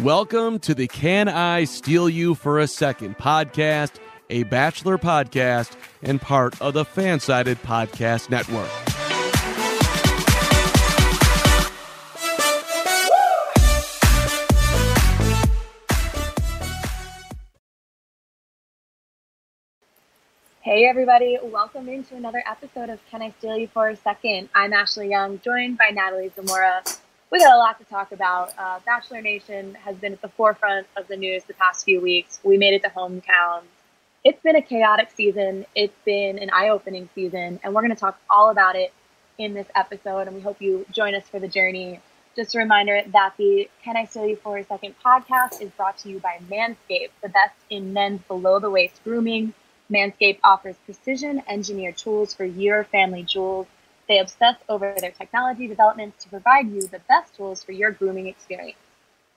Welcome to the Can I Steal You for a Second podcast, a Bachelor podcast and part of the Fansided Podcast Network. Hey everybody, welcome into another episode of Can I Steal You for a Second? I'm Ashley Young, joined by Natalie Zamora. We got a lot to talk about. Uh, Bachelor Nation has been at the forefront of the news the past few weeks. We made it to hometown. It's been a chaotic season. It's been an eye-opening season, and we're going to talk all about it in this episode. And we hope you join us for the journey. Just a reminder that the Can I Steal You for a Second podcast is brought to you by Manscaped, the best in men's below-the-waist grooming Manscaped offers precision engineered tools for your family jewels. They obsess over their technology developments to provide you the best tools for your grooming experience.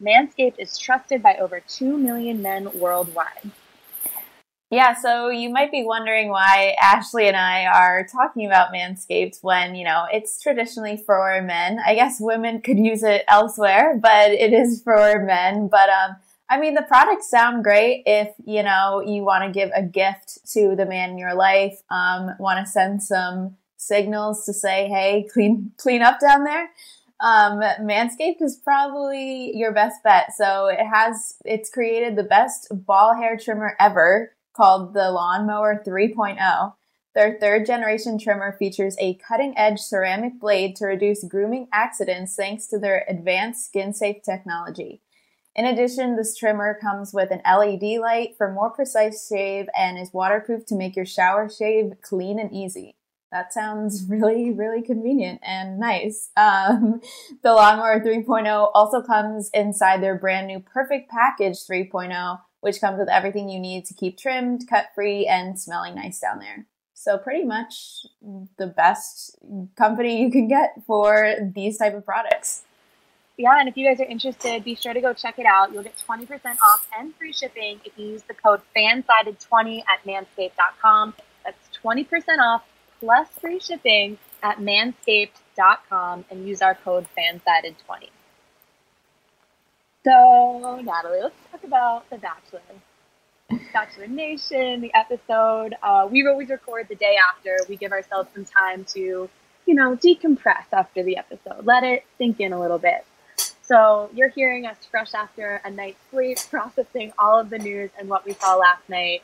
Manscaped is trusted by over 2 million men worldwide. Yeah, so you might be wondering why Ashley and I are talking about Manscaped when, you know, it's traditionally for men. I guess women could use it elsewhere, but it is for men. But um I mean, the products sound great if, you know, you want to give a gift to the man in your life, um, want to send some signals to say, hey, clean, clean up down there. Um, Manscaped is probably your best bet. So it has, it's created the best ball hair trimmer ever called the Lawnmower 3.0. Their third generation trimmer features a cutting edge ceramic blade to reduce grooming accidents thanks to their advanced skin safe technology. In addition, this trimmer comes with an LED light for more precise shave and is waterproof to make your shower shave clean and easy. That sounds really, really convenient and nice. Um, the Lawnmower 3.0 also comes inside their brand new Perfect Package 3.0, which comes with everything you need to keep trimmed, cut free, and smelling nice down there. So pretty much the best company you can get for these type of products yeah, and if you guys are interested, be sure to go check it out. You'll get 20% off and free shipping if you use the code FANSIDED20 at manscaped.com. That's 20% off plus free shipping at manscaped.com and use our code FANSIDED20. So, Natalie, let's talk about The Bachelor. Bachelor Nation, the episode. Uh, we always record the day after. We give ourselves some time to, you know, decompress after the episode. Let it sink in a little bit. So you're hearing us fresh after a night's sleep, processing all of the news and what we saw last night.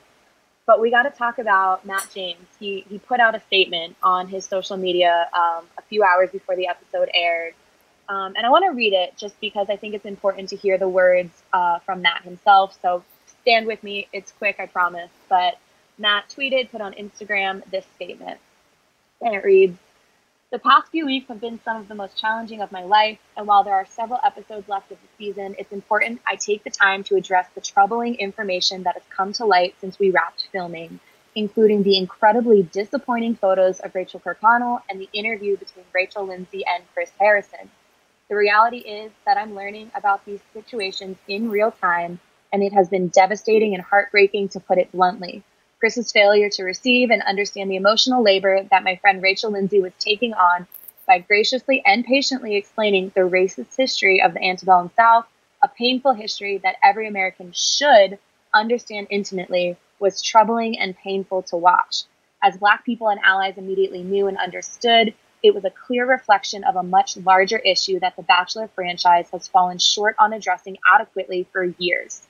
But we got to talk about Matt James. He he put out a statement on his social media um, a few hours before the episode aired, um, and I want to read it just because I think it's important to hear the words uh, from Matt himself. So stand with me; it's quick, I promise. But Matt tweeted, put on Instagram this statement, and it reads. The past few weeks have been some of the most challenging of my life, and while there are several episodes left of the season, it's important I take the time to address the troubling information that has come to light since we wrapped filming, including the incredibly disappointing photos of Rachel Kirkconnell and the interview between Rachel Lindsay and Chris Harrison. The reality is that I'm learning about these situations in real time, and it has been devastating and heartbreaking to put it bluntly. Chris's failure to receive and understand the emotional labor that my friend Rachel Lindsay was taking on by graciously and patiently explaining the racist history of the antebellum South, a painful history that every American should understand intimately, was troubling and painful to watch. As Black people and allies immediately knew and understood, it was a clear reflection of a much larger issue that the Bachelor franchise has fallen short on addressing adequately for years.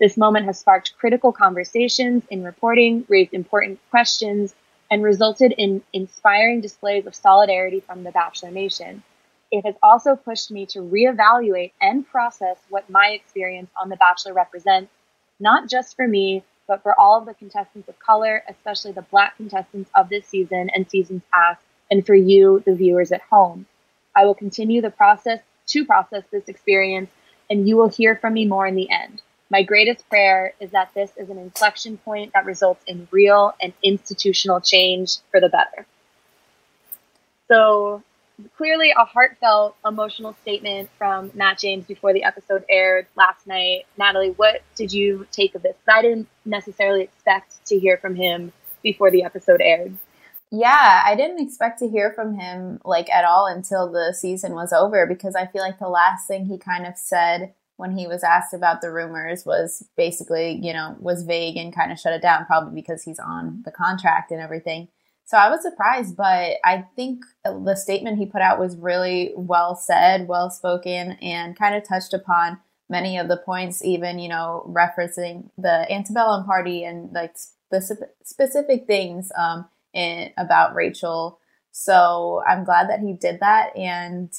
This moment has sparked critical conversations in reporting, raised important questions, and resulted in inspiring displays of solidarity from the Bachelor Nation. It has also pushed me to reevaluate and process what my experience on The Bachelor represents, not just for me, but for all of the contestants of color, especially the Black contestants of this season and seasons past, and for you, the viewers at home. I will continue the process to process this experience, and you will hear from me more in the end. My greatest prayer is that this is an inflection point that results in real and institutional change for the better. So, clearly, a heartfelt, emotional statement from Matt James before the episode aired last night. Natalie, what did you take of this? I didn't necessarily expect to hear from him before the episode aired. Yeah, I didn't expect to hear from him like at all until the season was over because I feel like the last thing he kind of said when he was asked about the rumors was basically, you know, was vague and kind of shut it down, probably because he's on the contract and everything. So I was surprised, but I think the statement he put out was really well said, well spoken, and kind of touched upon many of the points, even, you know, referencing the antebellum party and like specific, specific things um, in, about Rachel. So I'm glad that he did that. And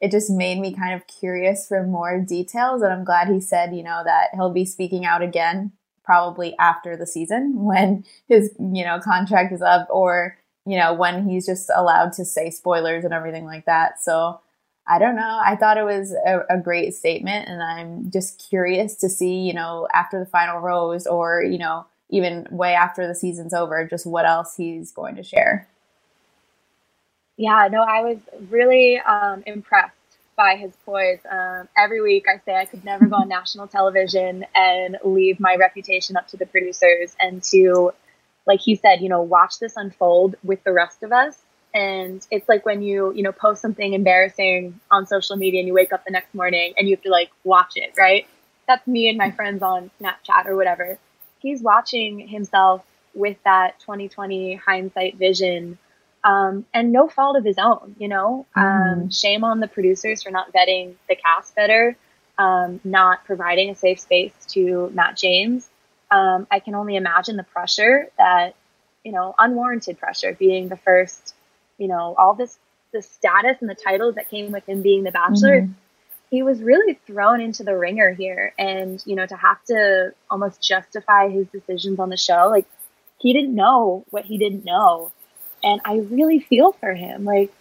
it just made me kind of curious for more details. And I'm glad he said, you know, that he'll be speaking out again probably after the season when his, you know, contract is up or, you know, when he's just allowed to say spoilers and everything like that. So I don't know. I thought it was a, a great statement. And I'm just curious to see, you know, after the final rose or, you know, even way after the season's over, just what else he's going to share. Yeah, no, I was really um, impressed by his poise. Um, every week I say I could never go on national television and leave my reputation up to the producers and to, like he said, you know, watch this unfold with the rest of us. And it's like when you, you know, post something embarrassing on social media and you wake up the next morning and you have to like watch it, right? That's me and my friends on Snapchat or whatever. He's watching himself with that 2020 hindsight vision um, and no fault of his own, you know. Um, mm-hmm. Um, shame on the producers for not vetting the cast better, um, not providing a safe space to Matt James. Um, I can only imagine the pressure that, you know, unwarranted pressure being the first, you know, all this, the status and the titles that came with him being the Bachelor. Mm-hmm. He was really thrown into the wringer here, and you know, to have to almost justify his decisions on the show, like he didn't know what he didn't know and I really feel for him. Like,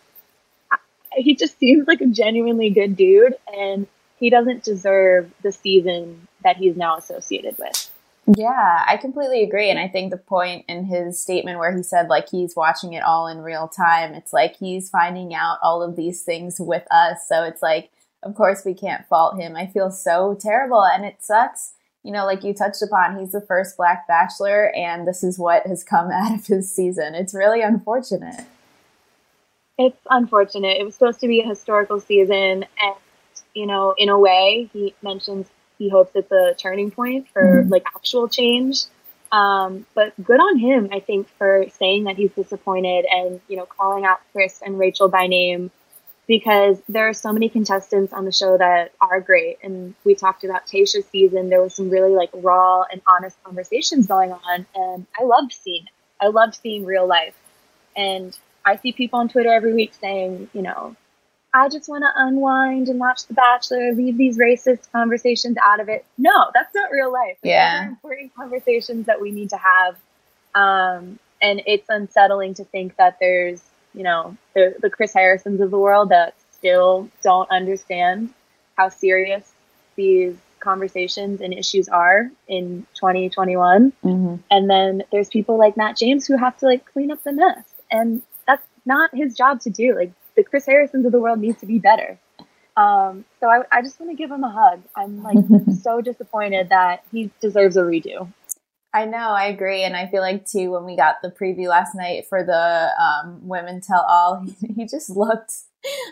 he just seems like a genuinely good dude, and he doesn't deserve the season that he's now associated with. Yeah, I completely agree. And I think the point in his statement where he said, like, he's watching it all in real time, it's like he's finding out all of these things with us. So it's like, of course, we can't fault him. I feel so terrible. And it sucks you know, like you touched upon, he's the first black bachelor, and this is what has come out of his season. It's really unfortunate. It's unfortunate. It was supposed to be a historical season, and you know, in a way, he mentions he hopes it's a turning point for mm-hmm. like actual change. Um, but good on him, I think, for saying that he's disappointed and you know calling out Chris and Rachel by name because there are so many contestants on the show that are great. And we talked about Tayshia's season. There was some really like raw and honest conversations going on. And I loved seeing it. I loved seeing real life. And I see people on Twitter every week saying, you know, I just want to unwind and watch The Bachelor, leave these racist conversations out of it. No, that's not real life. Yeah. Those are important conversations that we need to have. Um, and it's unsettling to think that there's you know, the, the Chris Harrisons of the world that still don't understand how serious these conversations and issues are in 2021. Mm-hmm. And then there's people like Matt James who have to like clean up the mess. And that's not his job to do. Like the Chris Harrisons of the world needs to be better. Um, so I, I just want to give him a hug. I'm like so disappointed that he deserves a redo. I know, I agree, and I feel like too when we got the preview last night for the um, Women Tell All, he, he, just looked.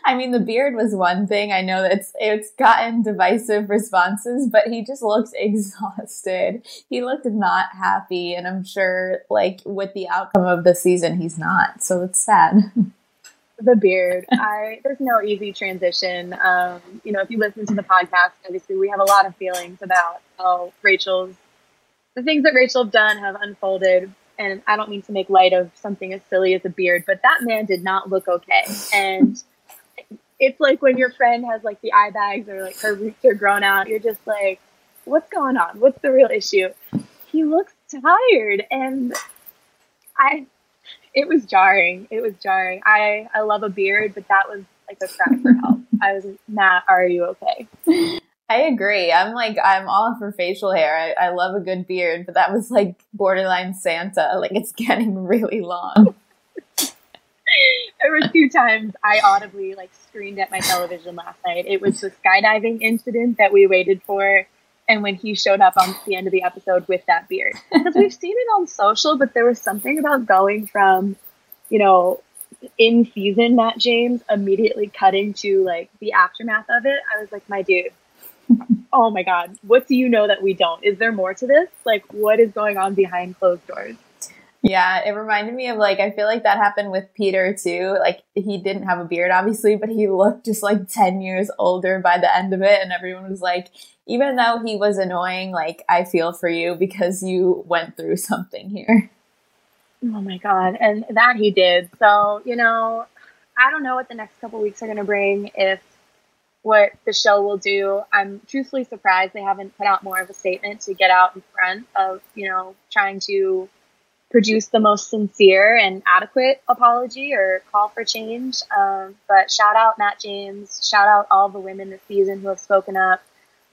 I mean, the beard was one thing. I know that it's gotten divisive responses, but he just looks exhausted. He looked not happy, and I'm sure, like with the outcome of the season, he's not. So it's sad. the beard. I there's no easy transition. Um, you know, if you listen to the podcast, obviously we have a lot of feelings about how Rachel's the things that Rachel done have unfolded. And I don't mean to make light of something as silly as a beard, but that man did not look okay. And it's like when your friend has like the eye bags or like her roots are grown out, you're just like, what's going on? What's the real issue? He looks tired. And I, it was jarring. It was jarring. I, I love a beard, but that was like a cry for help. I was, Matt, are you okay? I agree. I'm like, I'm all for facial hair. I, I love a good beard, but that was like borderline Santa. Like, it's getting really long. there were two times I audibly like screamed at my television last night. It was the skydiving incident that we waited for, and when he showed up on the end of the episode with that beard. Because we've seen it on social, but there was something about going from, you know, in season Matt James immediately cutting to like the aftermath of it. I was like, my dude, oh my God, what do you know that we don't? Is there more to this? Like, what is going on behind closed doors? Yeah, it reminded me of like I feel like that happened with Peter too. Like he didn't have a beard obviously, but he looked just like 10 years older by the end of it and everyone was like even though he was annoying, like I feel for you because you went through something here. Oh my god, and that he did. So, you know, I don't know what the next couple weeks are going to bring if what the show will do. I'm truthfully surprised they haven't put out more of a statement to get out in front of, you know, trying to produce the most sincere and adequate apology or call for change. Um, but shout out Matt James, shout out all the women this season who have spoken up.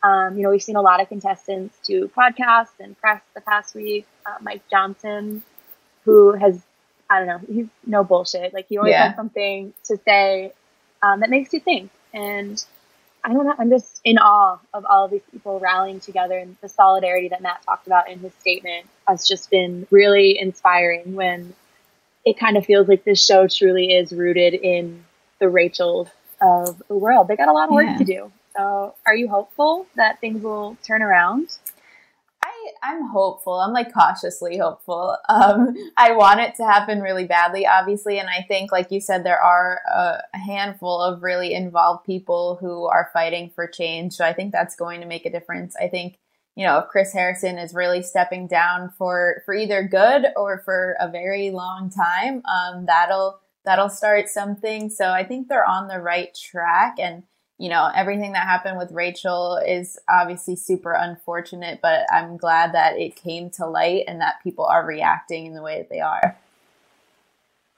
Um, you know, we've seen a lot of contestants do podcasts and press the past week. Uh, Mike Johnson, who has, I don't know, he's no bullshit. Like he always yeah. has something to say um, that makes you think. And I don't know. I'm just in awe of all of these people rallying together and the solidarity that Matt talked about in his statement has just been really inspiring when it kind of feels like this show truly is rooted in the Rachels of the world. They got a lot of work yeah. to do. So are you hopeful that things will turn around? I'm hopeful. I'm like cautiously hopeful. Um, I want it to happen really badly, obviously, and I think, like you said, there are a, handful of really involved people who are fighting for change. So I think that's going to make a difference. I think you know if Chris Harrison is really stepping down for for either good or for a very long time, um, that'll that'll start something. So I think they're on the right track and you know, everything that happened with Rachel is obviously super unfortunate, but I'm glad that it came to light and that people are reacting in the way that they are.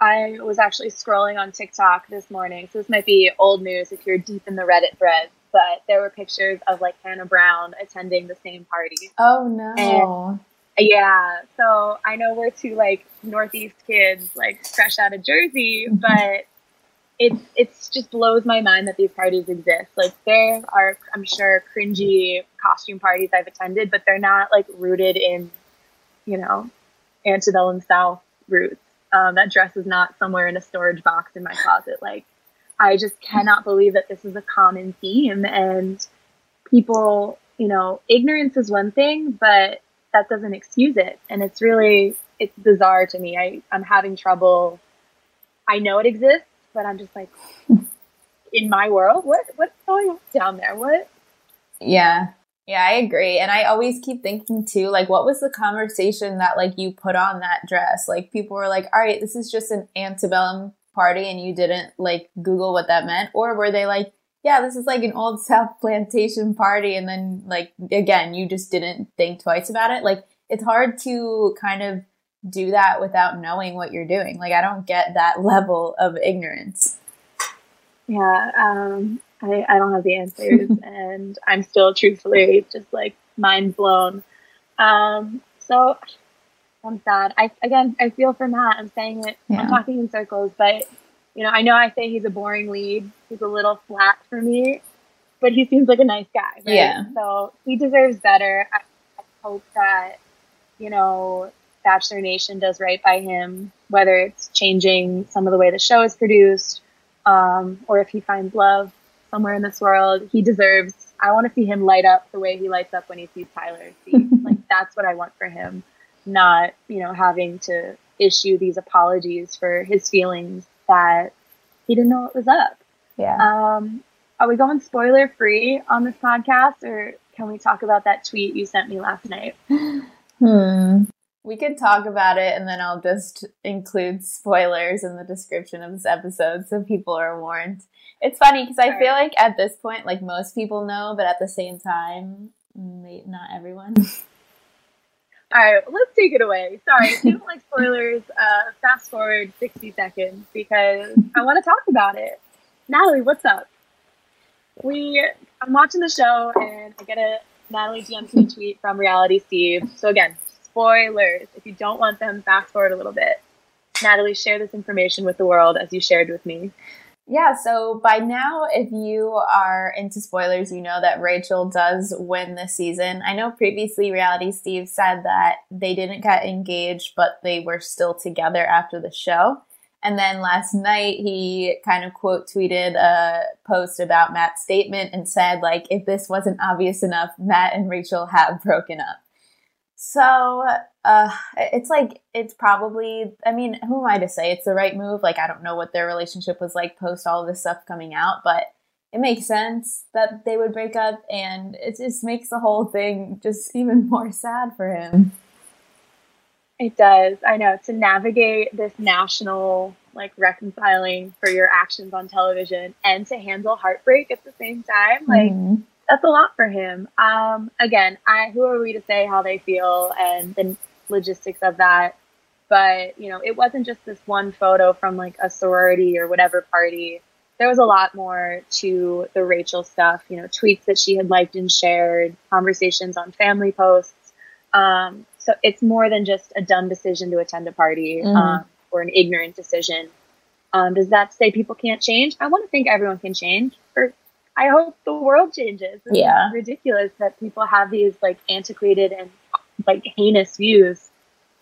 I was actually scrolling on TikTok this morning, so this might be old news if you're deep in the Reddit thread, but there were pictures of like Hannah Brown attending the same party. Oh no. And, yeah, so I know we're two like Northeast kids, like fresh out of Jersey, but it's it's just blows my mind that these parties exist. Like there are, I'm sure, cringy costume parties I've attended, but they're not like rooted in, you know, antebellum South roots. Um, that dress is not somewhere in a storage box in my closet. Like, I just cannot believe that this is a common theme and people, you know, ignorance is one thing, but that doesn't excuse it. And it's really, it's bizarre to me. I, I'm having trouble. I know it exists but I'm just like, in my world, what what's going down there? What? Yeah. Yeah, I agree. And I always keep thinking too, like, what was the conversation that like you put on that dress? Like people were like, all right, this is just an antebellum party and you didn't like Google what that meant? Or were they like, yeah, this is like an old South plantation party and then like again, you just didn't think twice about it? Like it's hard to kind of do that without knowing what you're doing. Like I don't get that level of ignorance. Yeah, um, I, I don't have the answers, and I'm still truthfully just like mind blown. Um, so I'm sad. I again, I feel for Matt. I'm saying it. Yeah. I'm talking in circles, but you know, I know I say he's a boring lead. He's a little flat for me, but he seems like a nice guy. Right? Yeah. So he deserves better. I, I hope that you know Bachelor Nation does right by him, whether it's changing some of the way the show is produced, um, or if he finds love somewhere in this world, he deserves. I want to see him light up the way he lights up when he sees Tyler. like that's what I want for him, not you know having to issue these apologies for his feelings that he didn't know what was up. Yeah. Um, are we going spoiler free on this podcast, or can we talk about that tweet you sent me last night? Hmm. We could talk about it and then I'll just include spoilers in the description of this episode so people are warned. It's funny because I All feel right. like at this point, like most people know, but at the same time, not everyone. All right, let's take it away. Sorry, if you don't like spoilers, uh, fast forward 60 seconds because I want to talk about it. Natalie, what's up? We, I'm watching the show and I get a Natalie DMC tweet from Reality Steve. So again, spoilers. If you don't want them, fast forward a little bit. Natalie, share this information with the world as you shared with me. Yeah, so by now, if you are into spoilers, you know that Rachel does win this season. I know previously Reality Steve said that they didn't get engaged, but they were still together after the show. And then last night, he kind of quote tweeted a post about Matt's statement and said, like, if this wasn't obvious enough, Matt and Rachel have broken up. So uh, it's like, it's probably, I mean, who am I to say it's the right move? Like, I don't know what their relationship was like post all this stuff coming out, but it makes sense that they would break up. And it just makes the whole thing just even more sad for him. It does. I know to navigate this national like reconciling for your actions on television and to handle heartbreak at the same time, like mm-hmm. That's a lot for him. Um, again, I who are we to say how they feel and the logistics of that? But you know, it wasn't just this one photo from like a sorority or whatever party. There was a lot more to the Rachel stuff. You know, tweets that she had liked and shared, conversations on family posts. Um, so it's more than just a dumb decision to attend a party mm. um, or an ignorant decision. Um, does that say people can't change? I want to think everyone can change. Or I hope the world changes. It's yeah, ridiculous that people have these like antiquated and like heinous views.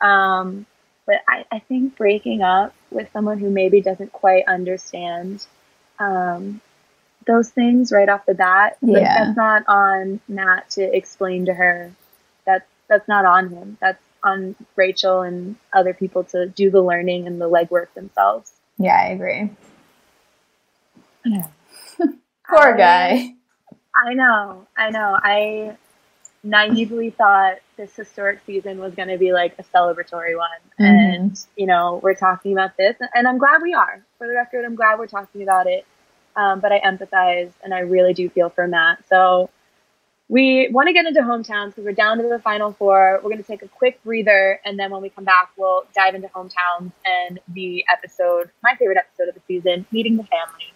Um, but I, I think breaking up with someone who maybe doesn't quite understand um, those things right off the bat, yeah. like that's not on Matt to explain to her. That's that's not on him. That's on Rachel and other people to do the learning and the legwork themselves. Yeah, I agree. Poor I, guy. I know. I know. I naively thought this historic season was going to be like a celebratory one. Mm-hmm. And, you know, we're talking about this, and I'm glad we are. For the record, I'm glad we're talking about it. Um, but I empathize and I really do feel for Matt. So we want to get into hometowns because we're down to the final four. We're going to take a quick breather, and then when we come back, we'll dive into hometowns and the episode, my favorite episode of the season, meeting the family.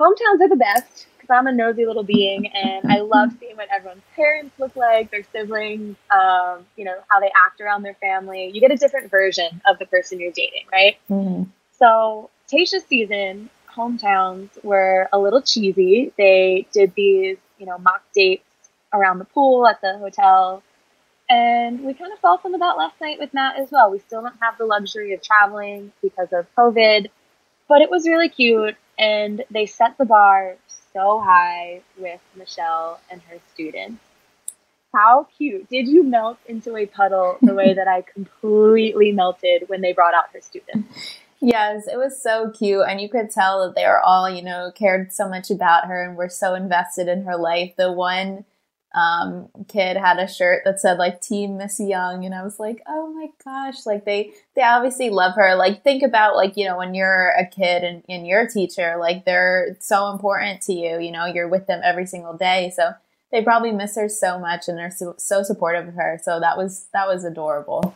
Hometowns are the best because I'm a nosy little being, and I love seeing what everyone's parents look like, their siblings, um, you know, how they act around their family. You get a different version of the person you're dating, right? Mm-hmm. So Tayshia's season hometowns were a little cheesy. They did these, you know, mock dates around the pool at the hotel. And we kind of fell some of that last night with Matt as well. We still don't have the luxury of traveling because of COVID, but it was really cute. And they set the bar so high with Michelle and her students. How cute. Did you melt into a puddle the way that I completely melted when they brought out her students? Yes, it was so cute. And you could tell that they were all, you know, cared so much about her and were so invested in her life. The one um, kid had a shirt that said like Team Miss Young. And I was like, oh my gosh, like they, they obviously love her. Like think about like, you know, when you're a kid and, and your teacher, like they're so important to you, you know, you're with them every single day. So they probably miss her so much and they're so, so supportive of her. So that was, that was adorable.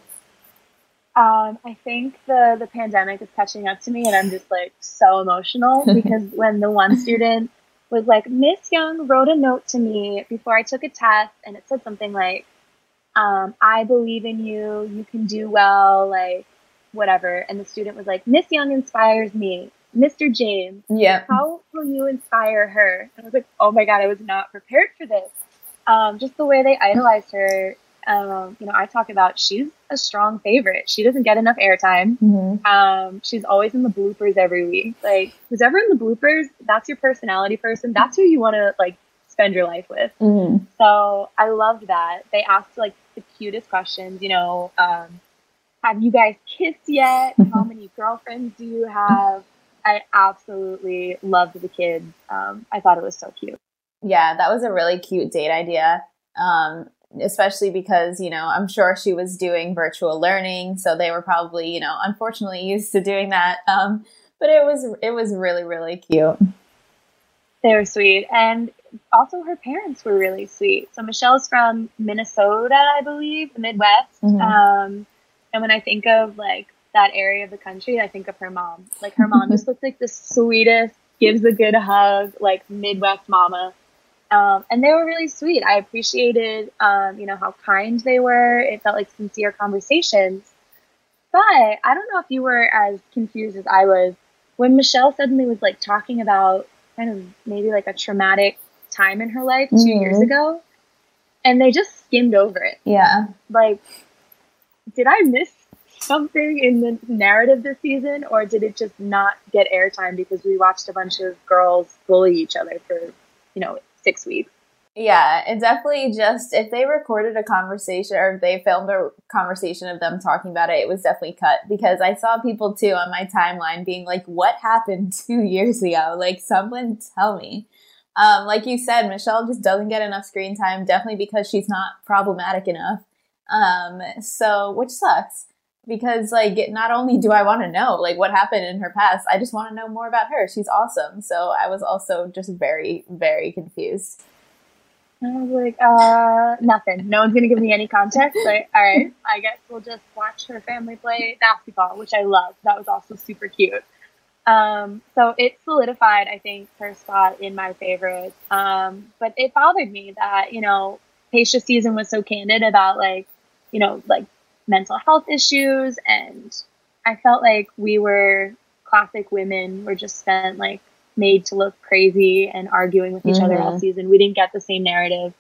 Um, I think the the pandemic is catching up to me, and I'm just like so emotional because when the one student was like, Miss Young wrote a note to me before I took a test, and it said something like, um, "I believe in you. You can do well." Like whatever, and the student was like, "Miss Young inspires me." Mr. James, yeah. How will you inspire her? And I was like, oh my god, I was not prepared for this. Um, just the way they idolized her um, you know, I talk about she's a strong favorite. She doesn't get enough airtime. Mm-hmm. Um, she's always in the bloopers every week. Like who's ever in the bloopers, that's your personality person. That's who you want to like spend your life with. Mm-hmm. So I loved that. They asked like the cutest questions. You know, um, have you guys kissed yet? How many girlfriends do you have? I absolutely loved the kids. Um, I thought it was so cute. Yeah, that was a really cute date idea. Um, especially because, you know, I'm sure she was doing virtual learning. So they were probably, you know, unfortunately used to doing that. Um, but it was, it was really, really cute. They were sweet. And also her parents were really sweet. So Michelle's from Minnesota, I believe, the Midwest. Mm-hmm. Um, and when I think of like that area of the country, I think of her mom. Like her mom just looks like the sweetest, gives a good hug, like Midwest mama. Um, and they were really sweet. I appreciated, um, you know, how kind they were. It felt like sincere conversations. But I don't know if you were as confused as I was when Michelle suddenly was like talking about kind of maybe like a traumatic time in her life 2 mm-hmm. years ago, and they just skimmed over it. Yeah. Like did I miss something in the narrative this season, or did it just not get airtime because we watched a bunch of girls bully each other for, you know, six weeks? Yeah, it definitely just if they recorded a conversation or if they filmed a conversation of them talking about it, it was definitely cut because I saw people too on my timeline being like, "What happened two years ago? Like, someone tell me." Um, like you said, Michelle just doesn't get enough screen time, definitely because she's not problematic enough. Um, so which sucks because like not only do I want to know like what happened in her past, I just want to know more about her. She's awesome. So I was also just very very confused. I was like, uh, nothing. No one's gonna give me any context. But all right, I guess we'll just watch her family play basketball, which I love. That was also super cute. Um, so it solidified, I think, her spot in my favorites. Um, but it bothered me that you know, Tayshia's season was so candid about like, you know, like mental health issues, and I felt like we were classic women were just spent like made to look crazy and arguing with each mm-hmm. other all mm-hmm. season. We didn't get the same narrative.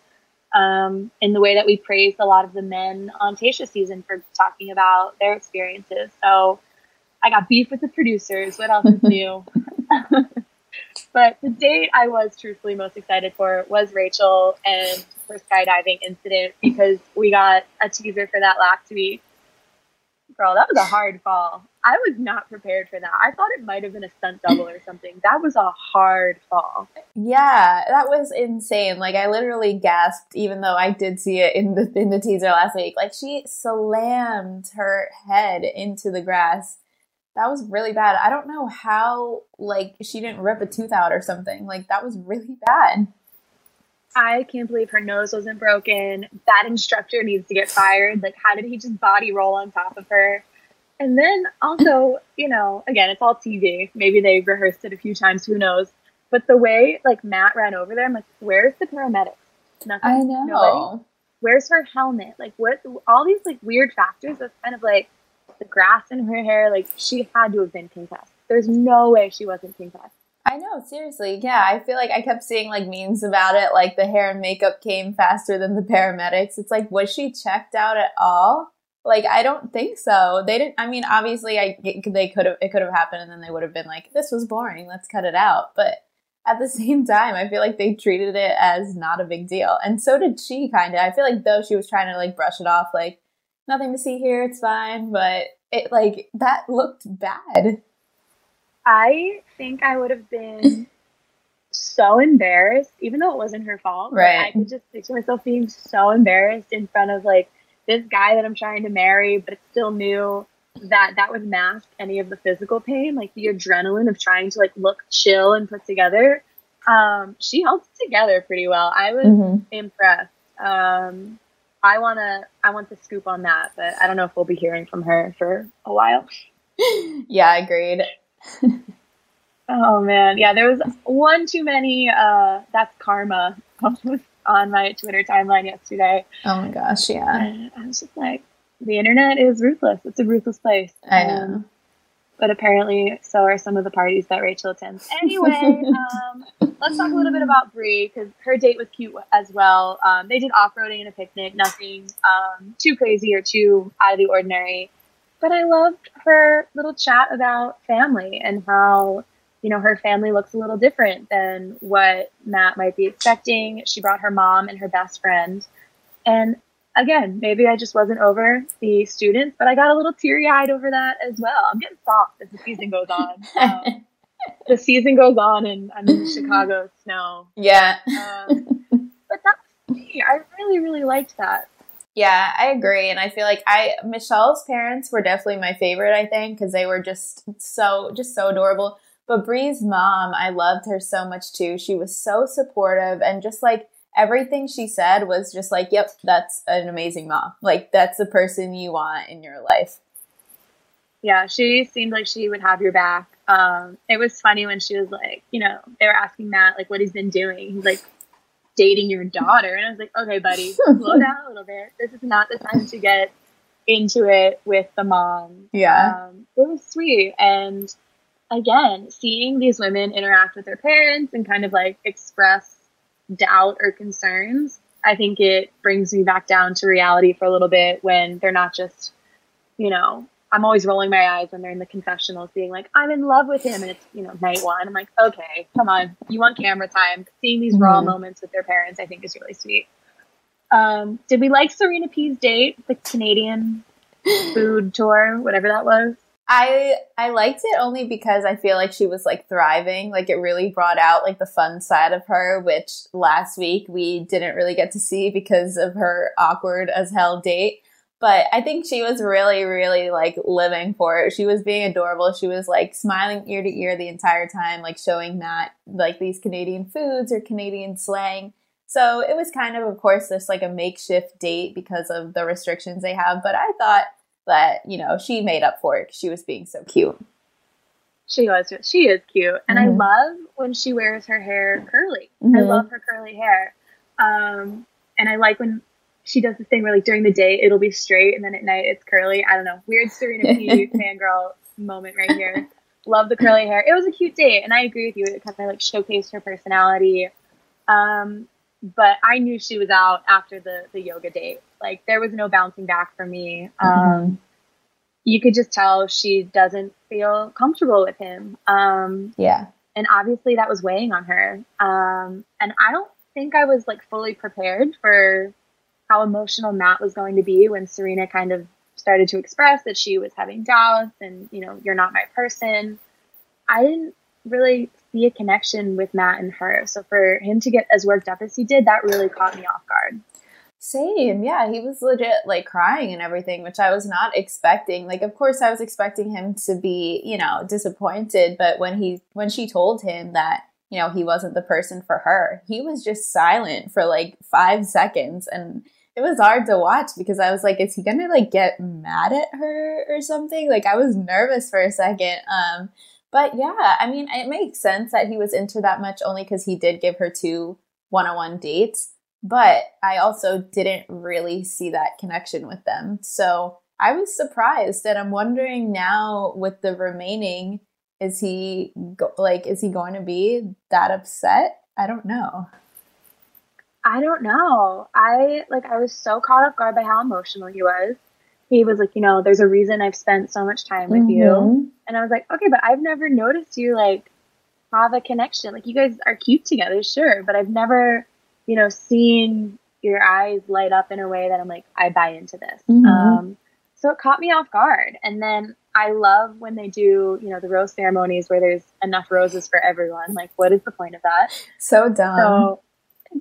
Um, in the way that we praised a lot of the men on Tayshia season for talking about their experiences. So I got beef with the producers. What else is new? but the date I was truthfully most excited for was Rachel and her skydiving incident because we got a teaser for that last week. Girl, that was a hard fall. I was not prepared for that. I thought it might have been a stunt double or something. That was a hard fall. Yeah, that was insane. Like I literally gasped, even though I did see it in the in the teaser last week. Like she slammed her head into the grass. That was really bad. I don't know how like she didn't rip a tooth out or something. Like that was really bad. I can't believe her nose wasn't broken. That instructor needs to get fired. Like, how did he just body roll on top of her? And then also, you know, again, it's all TV. Maybe they rehearsed it a few times. Who knows? But the way like Matt ran over there, I'm like, where's the paramedics? Nothing. I know. Nobody. Where's her helmet? Like, what? All these like weird factors of kind of like the grass in her hair. Like, she had to have been concussed. There's no way she wasn't concussed. I know, seriously. Yeah, I feel like I kept seeing like memes about it, like the hair and makeup came faster than the paramedics. It's like, was she checked out at all? Like, I don't think so. They didn't. I mean, obviously, I they could have it could have happened, and then they would have been like, "This was boring. Let's cut it out." But at the same time, I feel like they treated it as not a big deal, and so did she. Kind of. I feel like though she was trying to like brush it off, like nothing to see here, it's fine. But it like that looked bad. I think I would have been so embarrassed, even though it wasn't her fault. Right. I could just picture myself being so embarrassed in front of like this guy that I'm trying to marry, but still knew that that would mask any of the physical pain, like the adrenaline of trying to like look chill and put together. Um, she held it together pretty well. I was mm-hmm. impressed. Um, I wanna, I want the scoop on that, but I don't know if we'll be hearing from her for a while. yeah, I agreed. Oh man, yeah, there was one too many. Uh, that's karma on my Twitter timeline yesterday. Oh my gosh, yeah. And I was just like, the internet is ruthless. It's a ruthless place. I know. Um, but apparently, so are some of the parties that Rachel attends. Anyway, um, let's talk a little bit about Bri because her date was cute as well. Um, they did off roading and a picnic, nothing um, too crazy or too out of the ordinary. But I loved her little chat about family and how, you know, her family looks a little different than what Matt might be expecting. She brought her mom and her best friend. And again, maybe I just wasn't over the students, but I got a little teary eyed over that as well. I'm getting soft as the season goes on. Um, the season goes on and I'm in Chicago snow. Yeah. Um, but that's me. I really, really liked that. Yeah, I agree. And I feel like I, Michelle's parents were definitely my favorite, I think, because they were just so, just so adorable. But Bri's mom, I loved her so much too. She was so supportive and just like everything she said was just like, yep, that's an amazing mom. Like, that's the person you want in your life. Yeah, she seemed like she would have your back. Um, it was funny when she was like, you know, they were asking Matt like what he's been doing. He's like, dating your daughter. And I was like, okay, buddy, slow down a little bit. This is not the time to get into it with the mom. Yeah. Um, it was sweet. And again, seeing these women interact with their parents and kind of like express doubt or concerns, I think it brings me back down to reality for a little bit when they're not just you know, I'm always rolling my eyes when they're in the confessionals being like, I'm in love with him. And it's, you know, night one. I'm like, okay, come on. You want camera time. Seeing these raw Mhm. moments with their parents, I think is really sweet. Um, did we like Serena P's date, the Canadian food tour, whatever that was? I I liked it only because I feel like she was like thriving. Like it really brought out like the fun side of her, which last week we didn't really get to see because of her awkward as hell date. But I think she was really, really like living for it. She was being adorable. She was like smiling ear to ear the entire time, like showing Matt like these Canadian foods or Canadian slang. So it was kind of, of course, just like a makeshift date because of the restrictions they have. But I thought that you know she made up for it. she was being so cute. She was, she is cute. And Mhm. I love when she wears her hair curly. I Mhm. love her curly hair. Um, and I like when she does this thing where like during the day it'll be straight and then at night it's curly. I don't know. Weird Serena P fangirl moment right here. Love the curly hair. It was a cute date and I agree with you. It kind of like showcased her personality. Um, but I knew she was out after the the yoga date. Like there was no bouncing back for me. Um, Mhm. you could just tell she doesn't feel comfortable with him. Um, Yeah. and obviously that was weighing on her. Um, and I don't think I was like fully prepared for how emotional Matt was going to be when Serena kind of started to express that she was having doubts and, you know, you're not my person. I didn't really see a connection with Matt and her. So for him to get as worked up as he did, that really caught me off guard. Same. Yeah, he was legit like crying and everything, which I was not expecting. Like of course I was expecting him to be, you know, disappointed, but when he when she told him that, you know, he wasn't the person for her, he was just silent for like 5 seconds and it was hard to watch because I was like is he to like get mad at her or something? Like I was nervous for a second. Um but yeah, I mean, it makes sense that he was into that much only cuz he did give her two one-on-one dates but I also didn't really see that connection with them. So I was surprised, and I'm wondering now with the remaining, is he go- like is he going to be that upset? I don't know. I don't know. I like I was so caught off guard by how emotional he was. He was like, you know, there's a reason I've spent so much time with you. Mhm. And I was like, okay, but I've never noticed you like have a connection. Like you guys are cute together, sure, but I've never, you know, seen your eyes light up in a way that I'm like, I buy into this. Mhm. Um, so it caught me off guard. And then I love when they do, you know, the rose ceremonies where there's enough roses for everyone. Like, what is the point of that? So dumb. So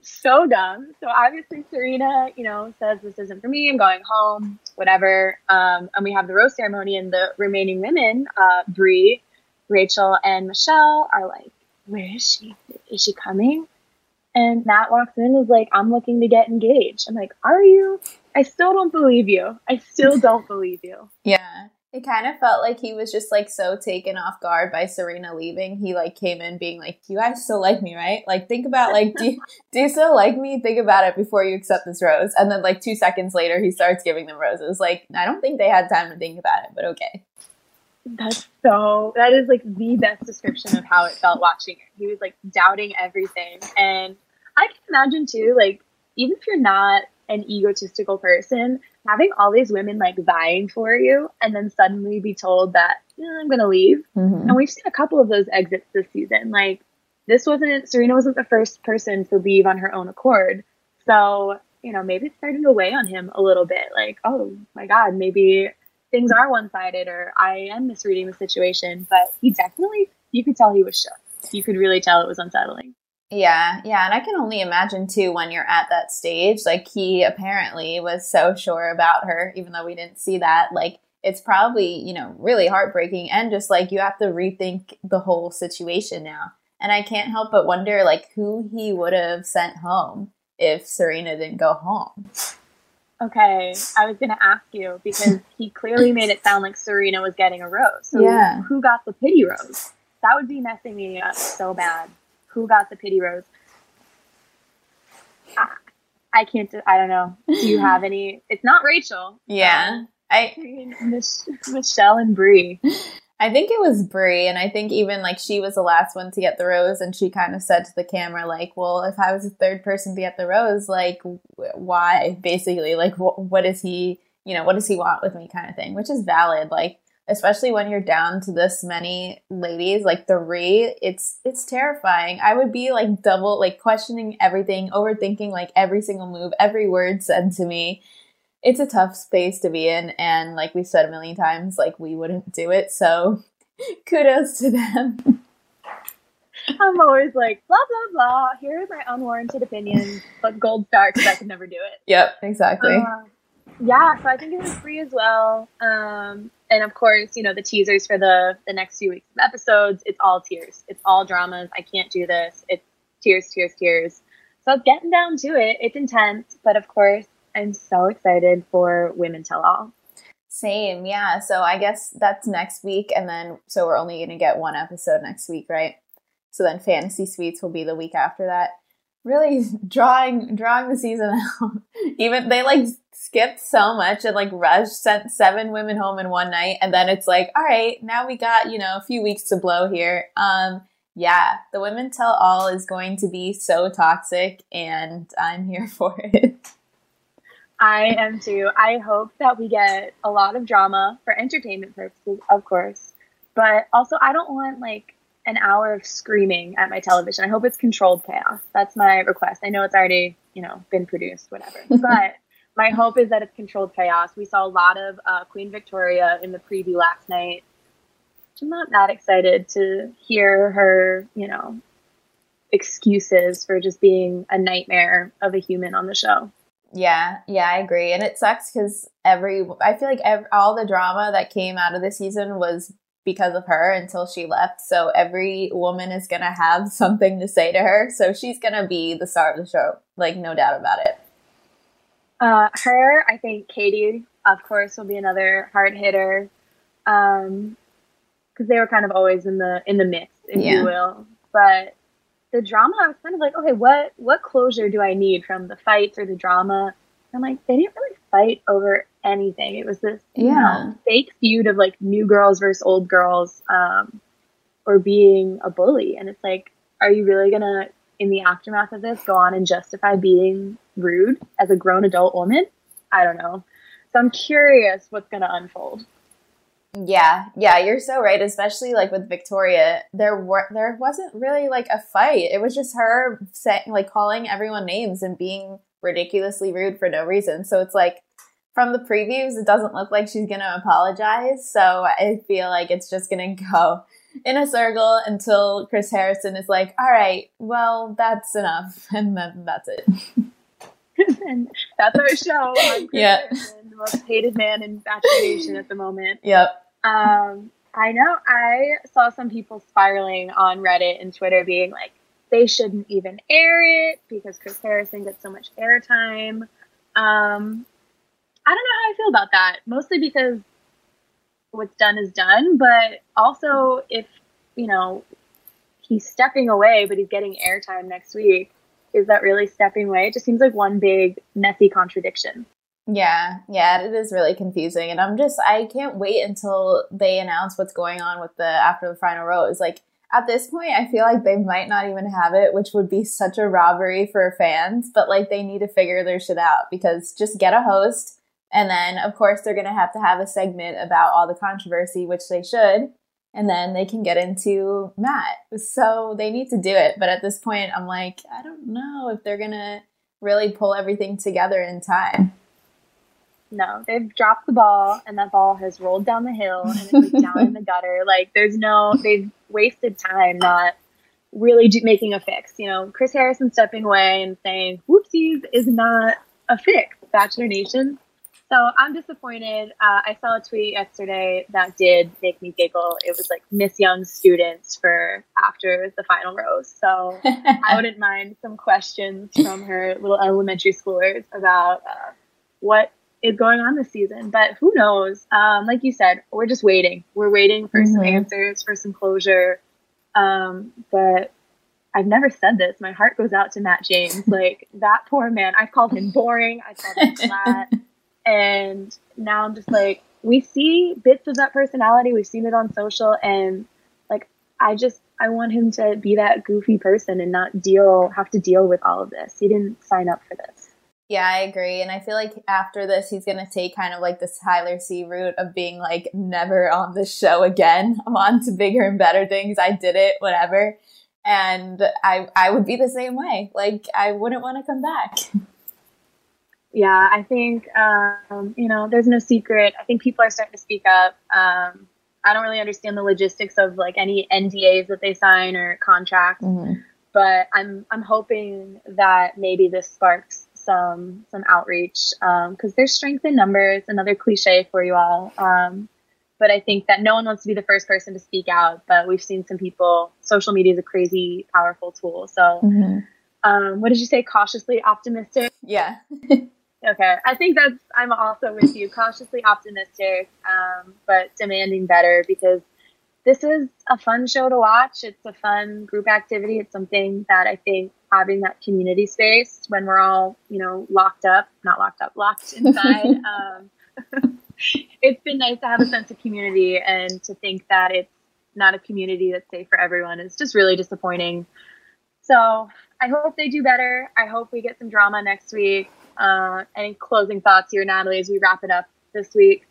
so dumb. So obviously Serena, you know, says this isn't for me. I'm going home, whatever. Um, and we have the rose ceremony, and the remaining women, uh, Bri, Rachel, and Michelle, are like, "Where is she? Is she coming?" And Matt walks in and is like, "I'm looking to get engaged." I'm like, "Are you?" I still don't believe you. I still don't believe you. yeah. It kind of felt like he was just like so taken off guard by Serena leaving. He like came in being like, "You guys still like me, right? Like, think about like, do you, do you still like me? Think about it before you accept this rose." And then like two seconds later, he starts giving them roses. Like, I don't think they had time to think about it, but okay. That's so, that is like the best description of how it felt watching it. He was like doubting everything. And I can imagine too, like, even if you're not an egotistical person, having all these women like vying for you and then suddenly be told that "Eh, I'm going to leave. Mm-hmm. And we've seen a couple of those exits this season. Like, this wasn't, Serena wasn't the first person to leave on her own accord. So, you know, maybe it's starting to weigh on him a little bit. Like, oh my God, maybe things are one sided or I am misreading the situation. But he definitely, you could tell he was shook. You could really tell it was unsettling. Yeah, yeah, and I can only imagine too when you're at that stage. Like he apparently was so sure about her, even though we didn't see that. Like it's probably you know really heartbreaking, and just like you have to rethink the whole situation now. And I can't help but wonder like who he would have sent home if Serena didn't go home. Okay, I was going to ask you because he clearly made it sound like Serena was getting a rose. So Yeah. who got the pity rose? That would be messing me up so bad. Who got the pity rose? I, I can't. do- I don't know. Do you have any? It's not Rachel. Yeah, I Mich- Michelle and Bri. I think it was Bri, and I think even like she was the last one to get the rose, and she kind of said to the camera, like, "Well, if I was the third person to get the rose, like, w- why? Basically, like, wh- what is he you know, what does he want with me kind of thing, which is valid. Like, especially when you're down to this many ladies, like three, it's it's terrifying. I would be like double like questioning everything, overthinking like every single move, every word said to me. It's a tough space to be in and like we said a million times, like we wouldn't do it. So kudos to them. I'm always like, blah, blah, blah. Here are my unwarranted opinions, but gold star because I could never do it. Yep, exactly. Uh, yeah, so I think it was free as well. Um, and of course, you know, the teasers for the, the next few weeks of episodes, it's all tears. It's all dramas. I can't do this. It's tears, tears, tears. So I was getting down to it. It's intense, but of course, I'm so excited for Women Tell All. Same, yeah. So I guess that's next week, and then so we're only gonna get one episode next week, right? So then Fantasy Suites will be the week after that. Really drawing drawing the season out. Even they like skipped so much and like rushed, sent seven women home in one night, and then it's like, all right, now we got you know a few weeks to blow here. Um, yeah, the Women Tell All is going to be so toxic, and I'm here for it. I am too. I hope that we get a lot of drama for entertainment purposes, of course. But also, I don't want like an hour of screaming at my television. I hope it's controlled chaos. That's my request. I know it's already, you know, been produced, whatever. but my hope is that it's controlled chaos. We saw a lot of uh, Queen Victoria in the preview last night. I'm not that excited to hear her, you know, excuses for just being a nightmare of a human on the show. Yeah, yeah, I agree. And it sucks because every, I feel like every, all the drama that came out of the season was because of her until she left. So every woman is going to have something to say to her. So she's going to be the star of the show, like, no doubt about it. Uh, her, I think Katie, of course, will be another hard hitter. Um, because they were kind of always in the in the mix, if yeah. you will. But the drama, I was kind of like, okay, what what closure do I need from the fights or the drama? I'm like, they didn't really fight over anything. It was this yeah. you know, fake feud of like new girls versus old girls, um, or being a bully. And it's like, are you really gonna, in the aftermath of this, go on and justify being rude as a grown adult woman? I don't know. So I'm curious what's gonna unfold. Yeah, yeah, you're so right. Especially like with Victoria, there were there wasn't really like a fight. It was just her saying like calling everyone names and being ridiculously rude for no reason. So it's like from the previews, it doesn't look like she's going to apologize. So I feel like it's just going to go in a circle until Chris Harrison is like, all right, well, that's enough. And then that's it. and that's our show. yeah. The most hated man in Bachelor Nation at the moment. Yep. Um, I know I saw some people spiraling on Reddit and Twitter being like, they shouldn't even air it because Chris Harrison gets so much airtime. Um, I don't know how I feel about that. Mostly because what's done is done, but also if you know he's stepping away, but he's getting airtime next week, is that really stepping away? It just seems like one big messy contradiction. Yeah, yeah, it is really confusing, and I'm just I can't wait until they announce what's going on with the after the final row. rose. Like at this point, I feel like they might not even have it, which would be such a robbery for fans. But like they need to figure their shit out because just get a host and then, of course, they're going to have to have a segment about all the controversy, which they should. And then they can get into Matt. So they need to do it. But at this point, I'm like, I don't know if they're going to really pull everything together in time. No, they've dropped the ball and that ball has rolled down the hill and it's down in the gutter. Like, there's no, they've wasted time not really do, making a fix. You know, Chris Harrison stepping away and saying, whoopsies is not a fix. Bachelor Nation so I'm disappointed. Uh, I saw a tweet yesterday that did make me giggle. It was like Miss Young students for after the final rose. So I wouldn't mind some questions from her little elementary schoolers about uh, what is going on this season. But who knows? Um, like you said, we're just waiting. We're waiting for mm-hmm. some answers, for some closure. Um, but I've never said this. My heart goes out to Matt James. Like that poor man. I've called him boring. I called him flat. And now I'm just like, we see bits of that personality. We've seen it on social. And like, I just, I want him to be that goofy person and not deal, have to deal with all of this. He didn't sign up for this. Yeah, I agree. And I feel like after this, he's going to take kind of like this Tyler C route of being like, never on this show again. I'm on to bigger and better things. I did it, whatever. And I, I would be the same way. Like, I wouldn't want to come back. Yeah, I think, um, you know, there's no secret. I think people are starting to speak up. Um, I don't really understand the logistics of like any NDAs that they sign or contracts. Mm-hmm but I'm I'm hoping that maybe this sparks some some outreach because um, there's strength in numbers. Another cliche for you all. Um, but I think that no one wants to be the first person to speak out. But we've seen some people. Social media is a crazy powerful tool. So, mm-hmm. um, what did you say? Cautiously optimistic. Yeah. okay, I think that's. I'm also with you. Cautiously optimistic, um, but demanding better because this is a fun show to watch. It's a fun group activity. It's something that I think having that community space when we're all, you know, locked up, not locked up, locked inside. um, it's been nice to have a sense of community and to think that it's not a community that's safe for everyone. It's just really disappointing. So I hope they do better. I hope we get some drama next week. Uh, any closing thoughts here, Natalie, as we wrap it up this week?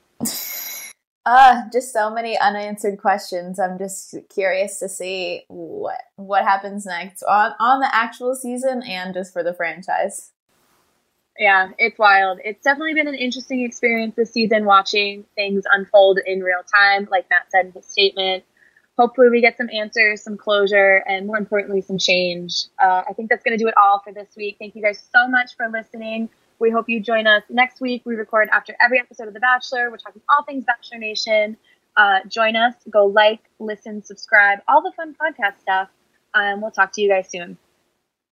Uh, just so many unanswered questions. I'm just curious to see what what happens next on on the actual season and just for the franchise. Yeah, it's wild. It's definitely been an interesting experience this season watching things unfold in real time, like Matt said in his statement. Hopefully, we get some answers, some closure, and more importantly, some change. Uh, I think that's going to do it all for this week. Thank you guys so much for listening. We hope you join us next week. We record after every episode of The Bachelor. We're talking all things Bachelor Nation. Uh, join us. Go like, listen, subscribe, all the fun podcast stuff. Um, we'll talk to you guys soon.